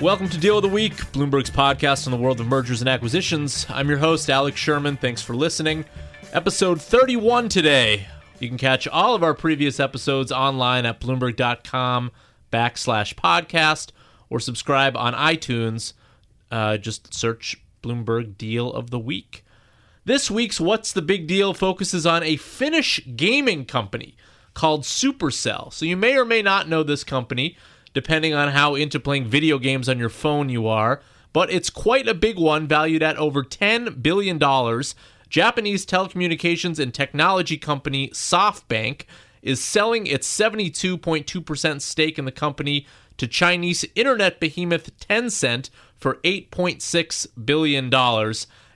Welcome to Deal of the Week, Bloomberg's podcast on the world of mergers and acquisitions. I'm your host, Alex Sherman. Thanks for listening. Episode 31 today. You can catch all of our previous episodes online at bloomberg.com backslash podcast or subscribe on iTunes. Uh, just search Bloomberg Deal of the Week. This week's What's the Big Deal focuses on a Finnish gaming company called Supercell. So you may or may not know this company depending on how into playing video games on your phone you are. But it's quite a big one, valued at over $10 billion. Japanese telecommunications and technology company SoftBank is selling its 72.2% stake in the company to Chinese internet behemoth Tencent for $8.6 billion.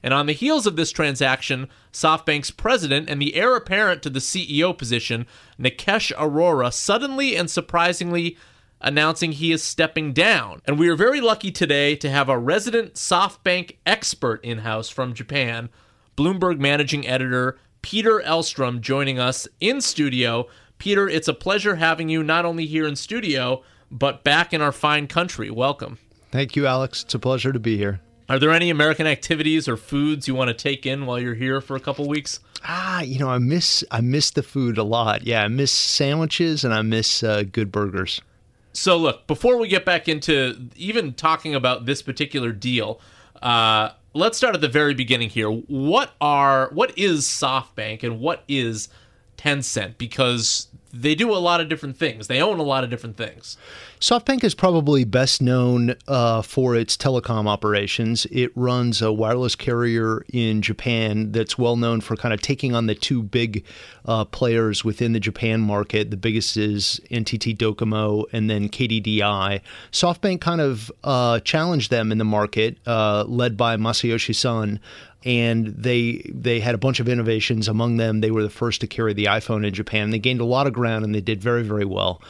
And on the heels of this transaction, SoftBank's president and the heir apparent to the CEO position, Nikesh Arora, suddenly and surprisingly announcing he is stepping down. And we are very lucky today to have a resident SoftBank expert in house from Japan, Bloomberg managing editor Peter Elstrom, joining us in studio. Peter, it's a pleasure having you not only here in studio, but back in our fine country. Welcome. Thank you, Alex. It's a pleasure to be here. Are there any American activities or foods you want to take in while you're here for a couple weeks? Ah, you know, I miss I miss the food a lot. Yeah, I miss sandwiches and I miss uh, good burgers. So, look, before we get back into even talking about this particular deal, uh, let's start at the very beginning here. What are what is SoftBank and what is Tencent? Because they do a lot of different things. They own a lot of different things. SoftBank is probably best known uh, for its telecom operations. It runs a wireless carrier in Japan that's well known for kind of taking on the two big uh, players within the Japan market. The biggest is NTT Docomo and then KDDI. SoftBank kind of uh, challenged them in the market, uh, led by Masayoshi Son, and they they had a bunch of innovations. Among them, they were the first to carry the iPhone in Japan. They gained a lot of ground and they did very very well.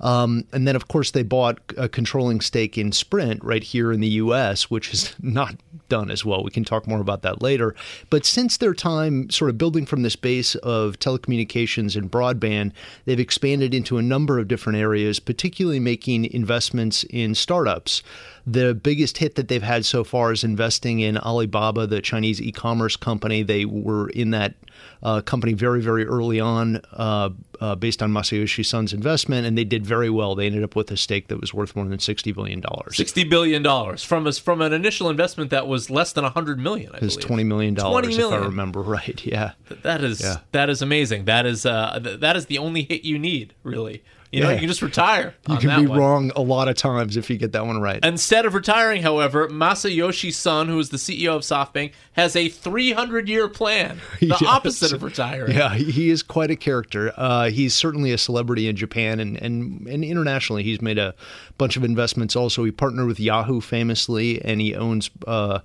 Um, and then, of course, they bought a controlling stake in Sprint right here in the U.S., which is not done as well. We can talk more about that later. But since their time sort of building from this base of telecommunications and broadband, they've expanded into a number of different areas, particularly making investments in startups. The biggest hit that they've had so far is investing in Alibaba, the Chinese e commerce company. They were in that uh, company very, very early on, uh, uh, based on Masayoshi Son's investment, and they did very well. They ended up with a stake that was worth more than sixty billion dollars. Sixty billion dollars from us from an initial investment that was less than hundred million. I it was believe. twenty million dollars, if I remember right. Yeah, that is yeah. that is amazing. That is uh, th- that is the only hit you need, really. You know, yeah. you can just retire. You can be one. wrong a lot of times if you get that one right. Instead of retiring, however, Masayoshi Son, who is the CEO of SoftBank, has a 300 year plan, the yes. opposite of retiring. Yeah, he is quite a character. Uh, he's certainly a celebrity in Japan and, and, and internationally. He's made a bunch of investments also. He partnered with Yahoo famously, and he owns. Uh,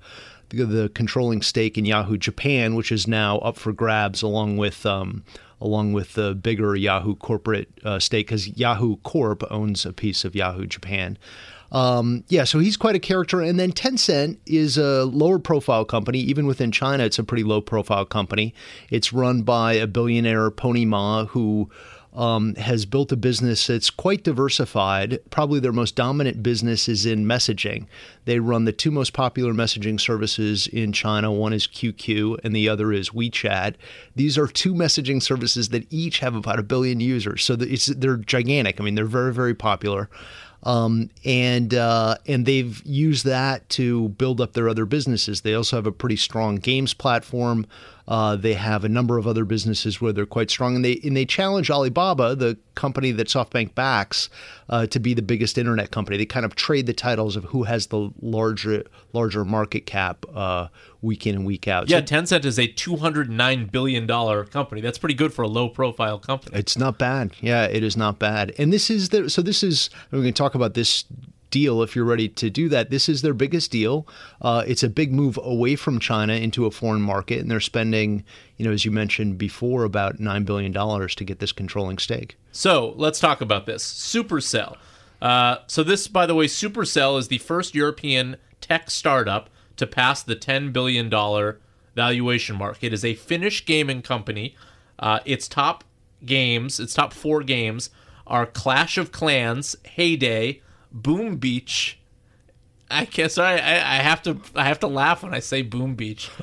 the, the controlling stake in Yahoo Japan, which is now up for grabs, along with um, along with the bigger Yahoo corporate uh, stake, because Yahoo Corp owns a piece of Yahoo Japan. Um, yeah, so he's quite a character. And then Tencent is a lower profile company. Even within China, it's a pretty low profile company. It's run by a billionaire, Pony Ma, who um, has built a business that's quite diversified. Probably their most dominant business is in messaging. They run the two most popular messaging services in China. One is QQ and the other is WeChat. These are two messaging services that each have about a billion users. So they're gigantic. I mean, they're very, very popular. Um, and uh, and they've used that to build up their other businesses. They also have a pretty strong games platform. Uh, they have a number of other businesses where they're quite strong, and they and they challenge Alibaba, the company that SoftBank backs, uh, to be the biggest internet company. They kind of trade the titles of who has the larger larger market cap uh, week in and week out. Yeah, so, Tencent is a two hundred nine billion dollar company. That's pretty good for a low profile company. It's not bad. Yeah, it is not bad. And this is the so this is we're going to talk about this deal if you're ready to do that. This is their biggest deal. Uh, it's a big move away from China into a foreign market, and they're spending, you know, as you mentioned before, about nine billion dollars to get this controlling stake. So let's talk about this Supercell. Uh, so this, by the way, Supercell is the first European tech startup to pass the ten billion dollar valuation mark. It is a Finnish gaming company. Uh, its top games, its top four games are Clash of Clans, Hay Day, Boom Beach. I guess I, I, I have to I have to laugh when I say Boom Beach.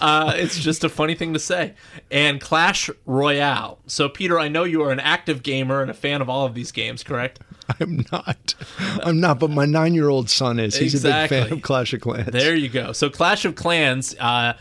Uh, it's just a funny thing to say. And Clash Royale. So Peter, I know you are an active gamer and a fan of all of these games, correct? I'm not. I'm not, but my nine year old son is. He's Exactly. a big fan of Clash of Clans. There you go. So Clash of Clans, uh,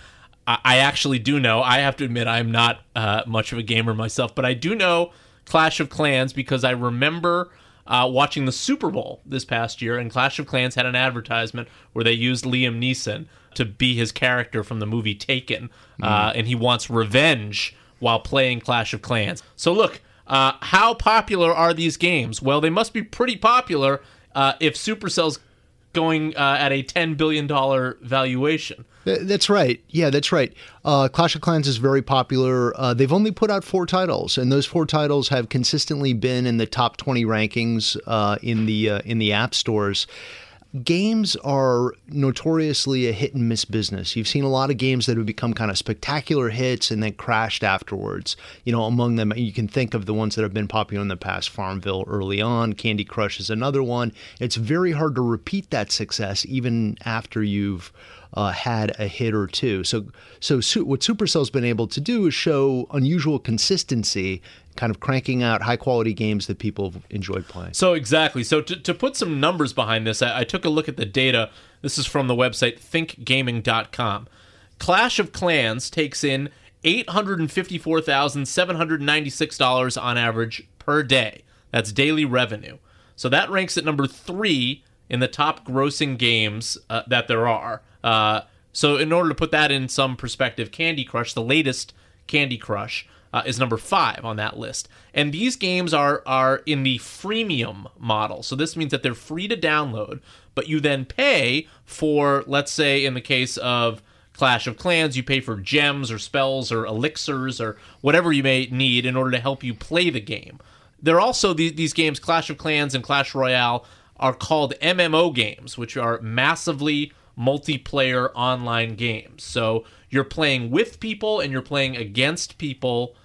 I I actually do know. I have to admit, I'm not uh, much of a gamer myself, but I do know Clash of Clans because I remember uh, watching the Super Bowl this past year, and Clash of Clans had an advertisement where they used Liam Neeson to be his character from the movie Taken, uh, and he wants revenge while playing Clash of Clans. So look, uh, how popular are these games? Well, they must be pretty popular uh, if Supercell's going uh, at a $10 billion valuation. That's right. Yeah, that's right. Uh, Clash of Clans is very popular. Uh, they've only put out four titles, and those four titles have consistently been in the top twenty rankings uh, in the uh, in the app stores. Games are notoriously a hit and miss business. You've seen a lot of games that have become kind of spectacular hits and then crashed afterwards. You know, among them, you can think of the ones that have been popular in the past Farmville early on, Candy Crush is another one. It's very hard to repeat that success even after you've uh, had a hit or two. So, so su- what Supercell's been able to do is show unusual consistency, kind of cranking out high quality games that people enjoyed playing. So exactly. So to, to put some numbers behind this, I, I took a look at the data. This is from the website thinkgaming.com. Clash of Clans takes in $854,796 on average per day. That's daily revenue. So that ranks at number three in the top grossing games uh, that there are. Uh, so, in order to put that in some perspective, Candy Crush, the latest Candy Crush, uh, is number five on that list. And these games are are in the freemium model. So this means that they're free to download, but you then pay for, let's say, in the case of Clash of Clans, you pay for gems or spells or elixirs or whatever you may need in order to help you play the game. There are also these, these games, Clash of Clans and Clash Royale, are called MMO games, which are massively multiplayer online games. So you're playing with people and you're playing against people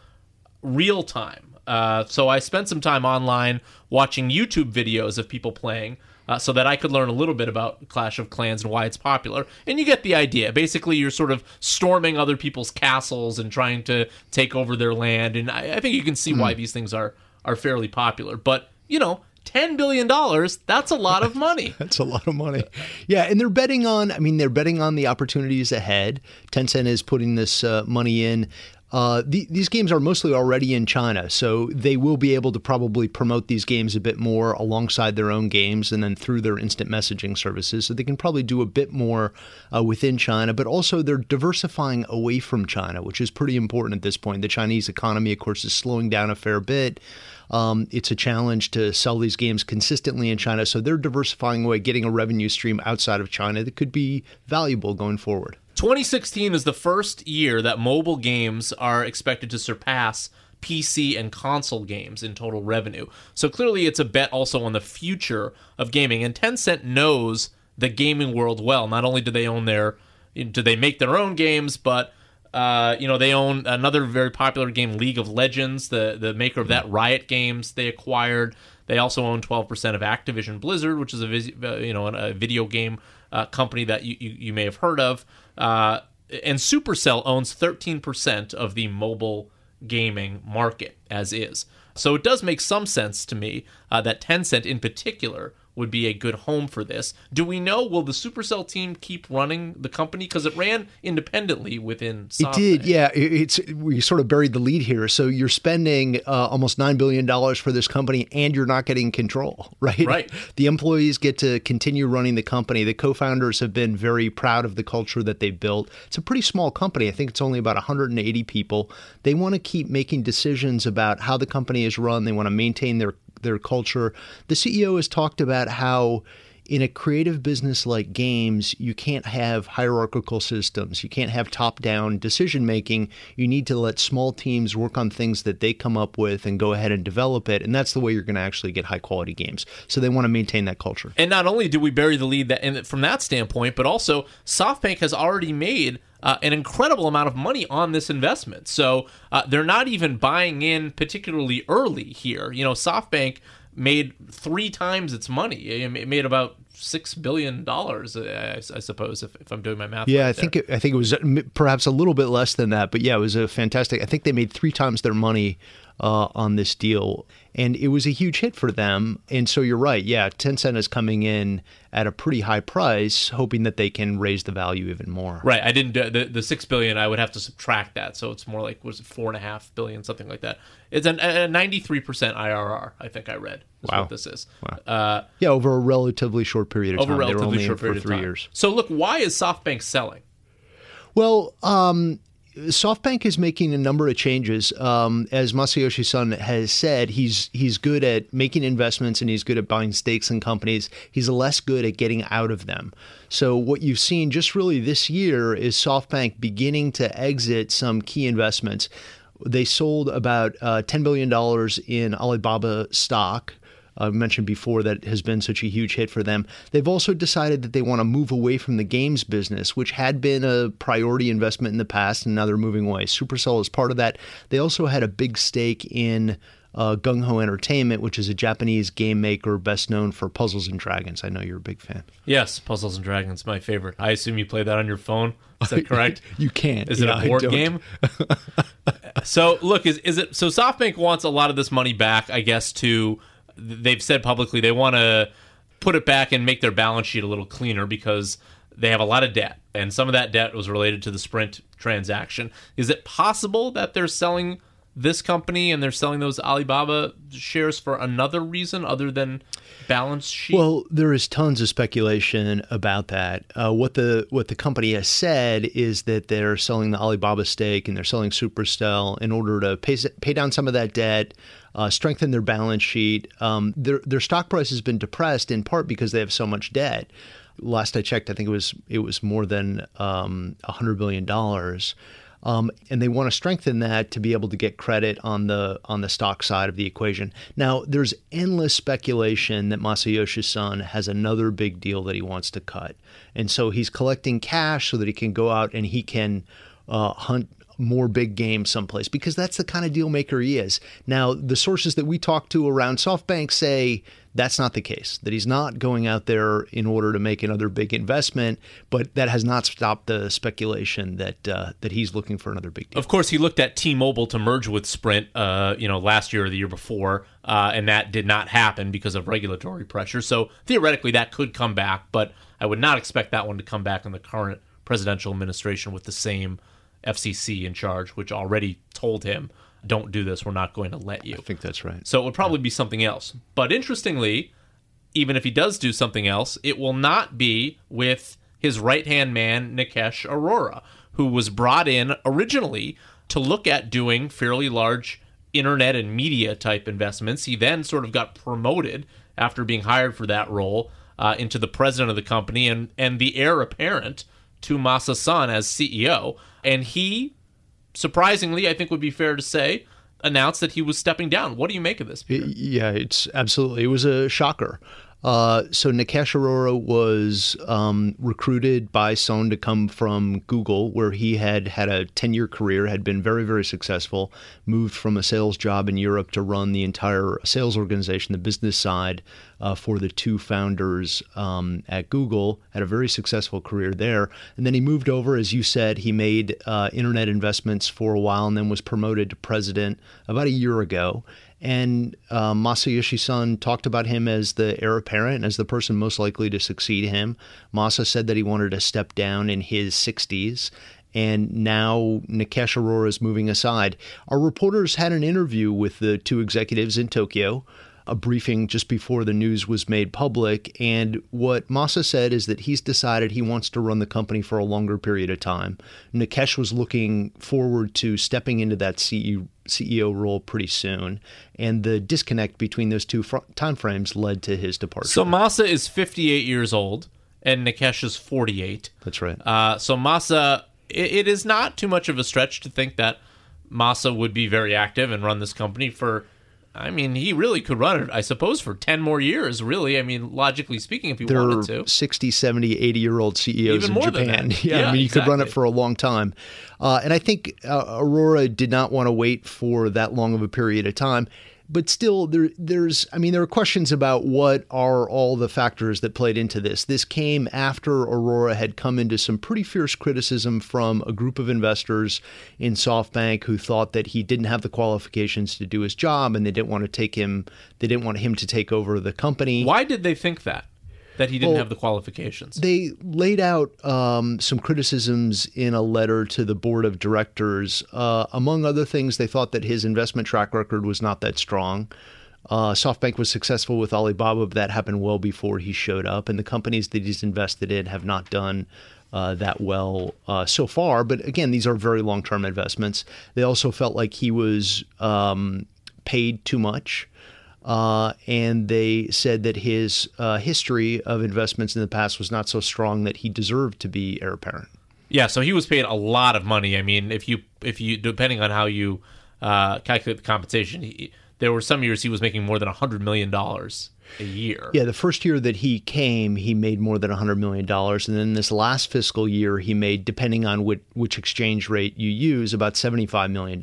real time. Uh, so I spent some time online watching YouTube videos of people playing. Uh, so that I could learn a little bit about Clash of Clans and why it's popular. And you get the idea. Basically, you're sort of storming other people's castles and trying to take over their land. And I, I think you can see why these things are are fairly popular. But you know, ten billion dollars that's a lot of money. That's a lot of money. Yeah, and they're betting on, I mean, they're betting on the opportunities ahead. Tencent is putting this uh, money in. Uh, the, these games are mostly already in China, so they will be able to probably promote these games a bit more alongside their own games and then through their instant messaging services. So they can probably do a bit more uh, within China, but also they're diversifying away from China, which is pretty important at this point. The Chinese economy, of course, is slowing down a fair bit. Um, it's a challenge to sell these games consistently in China, so they're diversifying away, getting a revenue stream outside of China that could be valuable going forward. 2016 is the first year that mobile games are expected to surpass PC and console games in total revenue. So clearly, it's a bet also on the future of gaming. And Tencent knows the gaming world well. Not only do they own their, do they make their own games, but uh, you know they own another very popular game, League of Legends. The the maker of that Riot Games they acquired. They also own 12% of Activision Blizzard, which is a uh, you know a video game uh, company that you, you, you may have heard of. Uh, and Supercell owns 13% of the mobile gaming market as is. So it does make some sense to me uh, that Tencent in particular would be a good home for this. Do we know will the Supercell team keep running the company because it ran independently within? It did, yeah. It- It's we sort of buried the lead here. So you're spending uh, almost nine billion dollars for this company, and you're not getting control, right? Right. The employees get to continue running the company. The co-founders have been very proud of the culture that they built. It's a pretty small company. I think it's only about 180 people. They want to keep making decisions about how the company is run. They want to maintain their their culture. The CEO has talked about how in a creative business like games, you can't have hierarchical systems. You can't have top down decision making. You need to let small teams work on things that they come up with and go ahead and develop it. And that's the way you're going to actually get high quality games. So they want to maintain that culture. And not only do we bury the lead that, from that standpoint, but also SoftBank has already made uh, an incredible amount of money on this investment. So uh, they're not even buying in particularly early here. You know, SoftBank made three times its money. It made about six billion dollars, I, I, suppose, if, if, I'm doing my math. Yeah, right I think it, I think it was uh, perhaps a little bit less than that, but yeah, it was a fantastic. I think they made three times their money uh, on this deal, and it was a huge hit for them. And so you're right, yeah, Tencent is coming in at a pretty high price, hoping that they can raise the value even more. Right. I didn't do, the the six billion. I would have to subtract that, so it's more like was it four and a half billion, something like that. It's a ninety three percent IRR. I think I read. wow. What this is. Wow. Uh, yeah, over a relatively short period of over time. Over a relatively short period for three of time. years. So look, why is SoftBank selling? Well, um, SoftBank is making a number of changes. Um, as Masayoshi Son has said, he's he's good at making investments and he's good at buying stakes in companies. He's less good at getting out of them. So what you've seen just really this year is SoftBank beginning to exit some key investments. They sold about uh, $10 billion in Alibaba stock I mentioned before that has been such a huge hit for them. They've also decided that they want to move away from the games business, which had been a priority investment in the past, and now they're moving away. Supercell is part of that. They also had a big stake in uh, GungHo Entertainment, which is a Japanese game maker best known for Puzzles and Dragons. I know you're a big fan. Yes, Puzzles and Dragons, my favorite. I assume you play that on your phone. Is that correct? you can't. Is yeah, it a board game? so look, is is it so? SoftBank wants a lot of this money back, I guess, to they've said publicly they want to put it back and make their balance sheet a little cleaner because they have a lot of debt, and some of that debt was related to the Sprint transaction. Is it possible that they're selling this company and they're selling those Alibaba shares for another reason other than balance sheet? Well, there is tons of speculation about that. Uh, what the what the company has said is that they're selling the Alibaba stake and they're selling Supercell in order to pay pay down some of that debt, uh, strengthen their balance sheet. Um, their their stock price has been depressed in part because they have so much debt. Last I checked, I think it was it was more than um, hundred billion dollars. Um, and they want to strengthen that to be able to get credit on the on the stock side of the equation. Now, there's endless speculation that Masayoshi Son has another big deal that he wants to cut, and so he's collecting cash so that he can go out and he can uh, hunt more big game someplace because that's the kind of deal maker he is. Now, the sources that we talk to around SoftBank say that's not the case, that he's not going out there in order to make another big investment, but that has not stopped the speculation that uh, that he's looking for another big deal. Of course, he looked at T-Mobile to merge with Sprint, uh, you know, last year or the year before, uh, and that did not happen because of regulatory pressure. So theoretically, that could come back, but I would not expect that one to come back in the current presidential administration with the same FCC in charge, which already told him, don't do this, we're not going to let you. I think that's right. So it would probably yeah. be something else. But interestingly, even if he does do something else, it will not be with his right hand man, Nikesh Arora, who was brought in originally to look at doing fairly large internet and media type investments. He then sort of got promoted after being hired for that role uh, into the president of the company and, and the heir apparent to Masa Son as CEO. And he, surprisingly, I think would be fair to say, announced that he was stepping down. What do you make of this? Peter? Yeah, it's absolutely. It was a shocker. Uh, so Nikesh Arora was um, recruited by Son to come from Google, where he had had a 10 year career, had been very, very successful, moved from a sales job in Europe to run the entire sales organization, the business side uh, for the two founders um, at Google, had a very successful career there. And then he moved over, as you said, he made uh, internet investments for a while and then was promoted to president about a year ago. And uh, Masayoshi Son talked about him as the heir apparent, as the person most likely to succeed him. Masa said that he wanted to step down in his 60s. And now Nikesh Arora is moving aside. Our reporters had an interview with the two executives in Tokyo a briefing just before the news was made public. And what Masa said is that he's decided he wants to run the company for a longer period of time. Nikesh was looking forward to stepping into that CEO CEO role pretty soon, and the disconnect between those two fr- timeframes led to his departure. So Masa is 58 years old, and Nikesh is 48. That's right. Uh, so Masa, it, it is not too much of a stretch to think that Masa would be very active and run this company for. I mean, he really could run it, I suppose, for 10 more years, really. I mean, logically speaking, if he there wanted are to. 60, 70, 80 year old CEOs Even in Japan. Yeah, Yeah, I mean, you could run it for a long time. Uh, and I think uh, Arora did not want to wait for that long of a period of time. But still, there, there's, I mean, there are questions about what are all the factors that played into this. This came after Arora had come into some pretty fierce criticism from a group of investors in SoftBank who thought that he didn't have the qualifications to do his job and they didn't want to take him, they didn't want him to take over the company. Why did they think that? That he didn't Well, have the qualifications? They laid out um, some criticisms in a letter to the board of directors. Uh, among other things, they thought that his investment track record was not that strong. Uh, SoftBank was successful with Alibaba, but that happened well before he showed up, and the companies that he's invested in have not done uh, that well uh, so far. But again, these are very long term investments. They also felt like he was um, paid too much. Uh, and they said that his uh, history of investments in the past was not so strong that he deserved to be heir apparent. Yeah, so he was paid a lot of money. I mean, if you if you depending on how you uh, calculate the compensation, he, there were some years he was making more than hundred million dollars a year. Yeah, the first year that he came, he made more than $100 million. And then this last fiscal year, he made, depending on which, which exchange rate you use, about $75 million.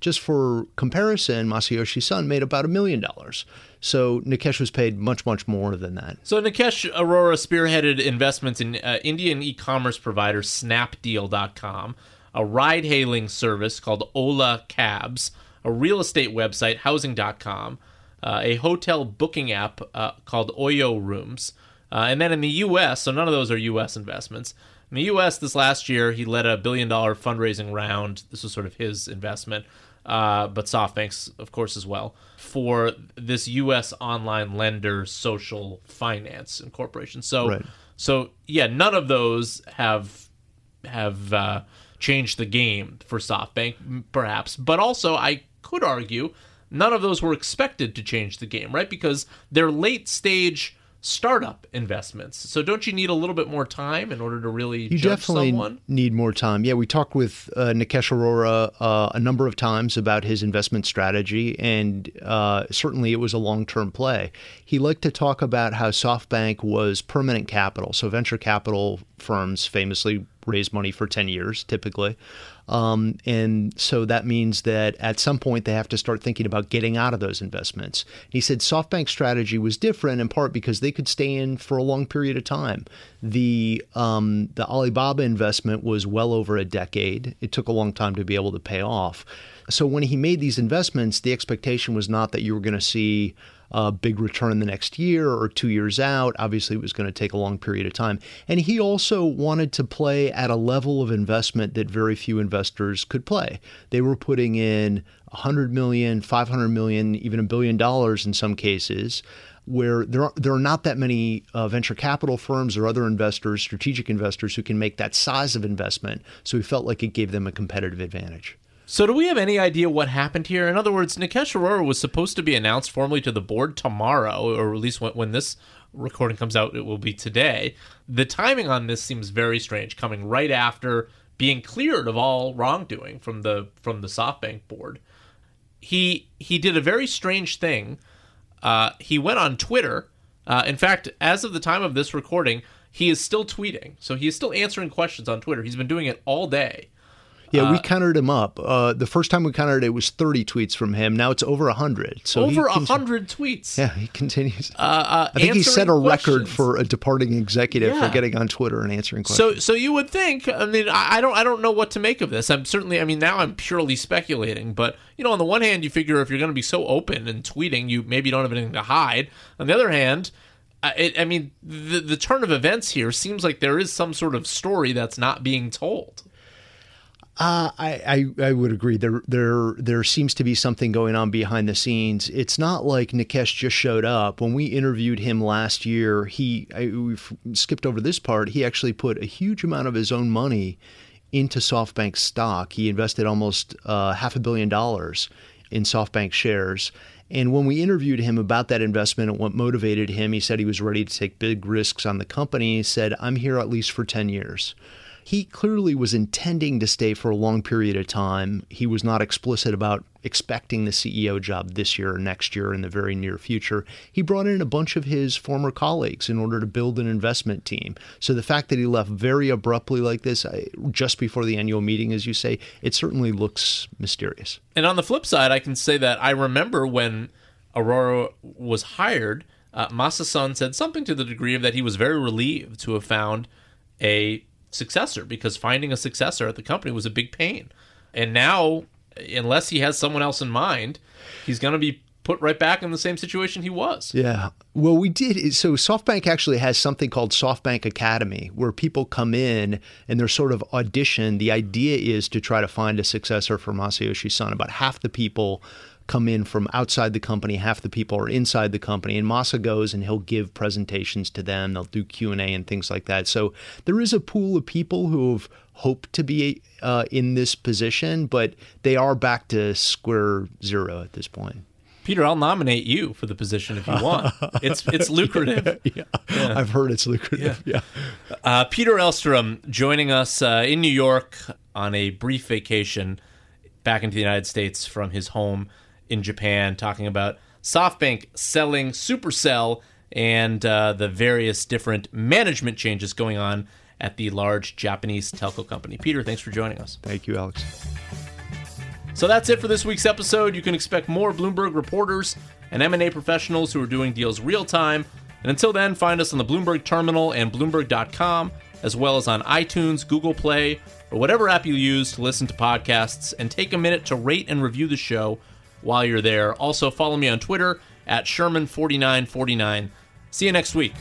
Just for comparison, Masayoshi Son made about a million dollars. So Nikesh was paid much, much more than that. So Nikesh Arora spearheaded investments in uh, Indian e-commerce provider Snapdeal.com, a ride-hailing service called Ola Cabs, a real estate website Housing.com, uh, a hotel booking app uh, called Oyo Rooms, uh, and then in the U.S. So none of those are U.S. investments. In the U.S. this last year, he led a billion-dollar fundraising round. This was sort of his investment, uh, but SoftBank's, of course, as well for this U.S. online lender, Social Finance Incorporation. So, Right. so yeah, none of those have have uh, changed the game for SoftBank, perhaps, but also I could argue none of those were expected to change the game, right? Because they're late stage startup investments. So don't you need a little bit more time in order to really You definitely someone? need more time. Yeah, we talked with uh, Nikesh Arora uh, a number of times about his investment strategy, and uh, certainly it was a long term play. He liked to talk about how SoftBank was permanent capital. So, venture capital firms famously raise money for 10 years typically. Um, and so that means that at some point they have to start thinking about getting out of those investments. He said SoftBank's strategy was different in part because they could stay in for a long period of time. The um, the Alibaba investment was well over a decade. It took a long time to be able to pay off. So when he made these investments, the expectation was not that you were going to see a big return in the next year or two years out. Obviously, it was going to take a long period of time. And he also wanted to play at a level of investment that very few investors could play. They were putting in 100 million, 500 million, even a billion dollars in some cases. Where there are, there are not that many uh, venture capital firms or other investors, strategic investors, who can make that size of investment. So he felt like it gave them a competitive advantage. So, do we have any idea what happened here? In other words, Nikesh Arora was supposed to be announced formally to the board tomorrow, or at least when, when this recording comes out, it will be today. The timing on this seems very strange, coming right after being cleared of all wrongdoing from the from the SoftBank board. He he did a very strange thing. Uh, he went on Twitter. Uh, in fact, as of the time of this recording, he is still tweeting. So he is still answering questions on Twitter. He's been doing it all day. Yeah, we counted him up. Uh, the first time we counted it was 30 tweets from him. Now it's over 100. So Over a cont- hundred tweets. Yeah, he continues. Uh, uh, I think he set a answering record for a departing executive Yeah. for getting on Twitter and answering questions. so so you would think. I mean, I, I don't, I don't know what to make of this. I'm certainly. I mean, now I'm purely speculating. But you know, on the one hand, you figure if you're going to be so open and tweeting, you maybe don't have anything to hide. On the other hand, I, I mean, the the turn of events here seems like there is some sort of story that's not being told. Uh, I, I I would agree. There there there seems to be something going on behind the scenes. It's not like Nikesh just showed up. When we interviewed him last year, he I, we've skipped over this part. He actually put a huge amount of his own money into SoftBank stock. He invested almost uh, half a billion dollars in SoftBank shares. And when we interviewed him about that investment and what motivated him, he said he was ready to take big risks on the company. He said, I'm here at least for 10 years. He clearly was intending to stay for a long period of time. He was not explicit about expecting the CEO job this year or next year in the very near future. He brought in a bunch of his former colleagues in order to build an investment team. So the fact that he left very abruptly like this, just before the annual meeting, as you say, it certainly looks mysterious. And on the flip side, I can say that I remember when Arora was hired, uh, Masa Son said something to the degree of that he was very relieved to have found a successor because finding a successor at the company was a big pain. And now, unless he has someone else in mind, he's going to be put right back in the same situation he was. Yeah. Well, we did. So SoftBank actually has something called SoftBank Academy where people come in and they're sort of audition. The idea is to try to find a successor for Masayoshi Son. About half the people come in from outside the company. Half the people are inside the company, and Masa goes and he'll give presentations to them. They'll do Q and A and things like that. So there is a pool of people who have hoped to be uh, in this position, but they are back to square zero at this point. Peter, I'll nominate you for the position if you want. It's it's lucrative. yeah. yeah. I've heard it's lucrative. Yeah. yeah. Uh, Peter Elstrom joining us uh, in New York on a brief vacation back into the United States from his home in Japan, talking about SoftBank selling Supercell and uh, the various different management changes going on at the large Japanese telco company. Peter, thanks for joining us. Thank you, Alex. So that's it for this week's episode. You can expect more Bloomberg reporters and M&A professionals who are doing deals real time. And until then, find us on the Bloomberg Terminal and Bloomberg.com, as well as on iTunes, Google Play, or whatever app you use to listen to podcasts. And take a minute to rate and review the show while you're there. Also, follow me on Twitter at Sherman4949. See you next week.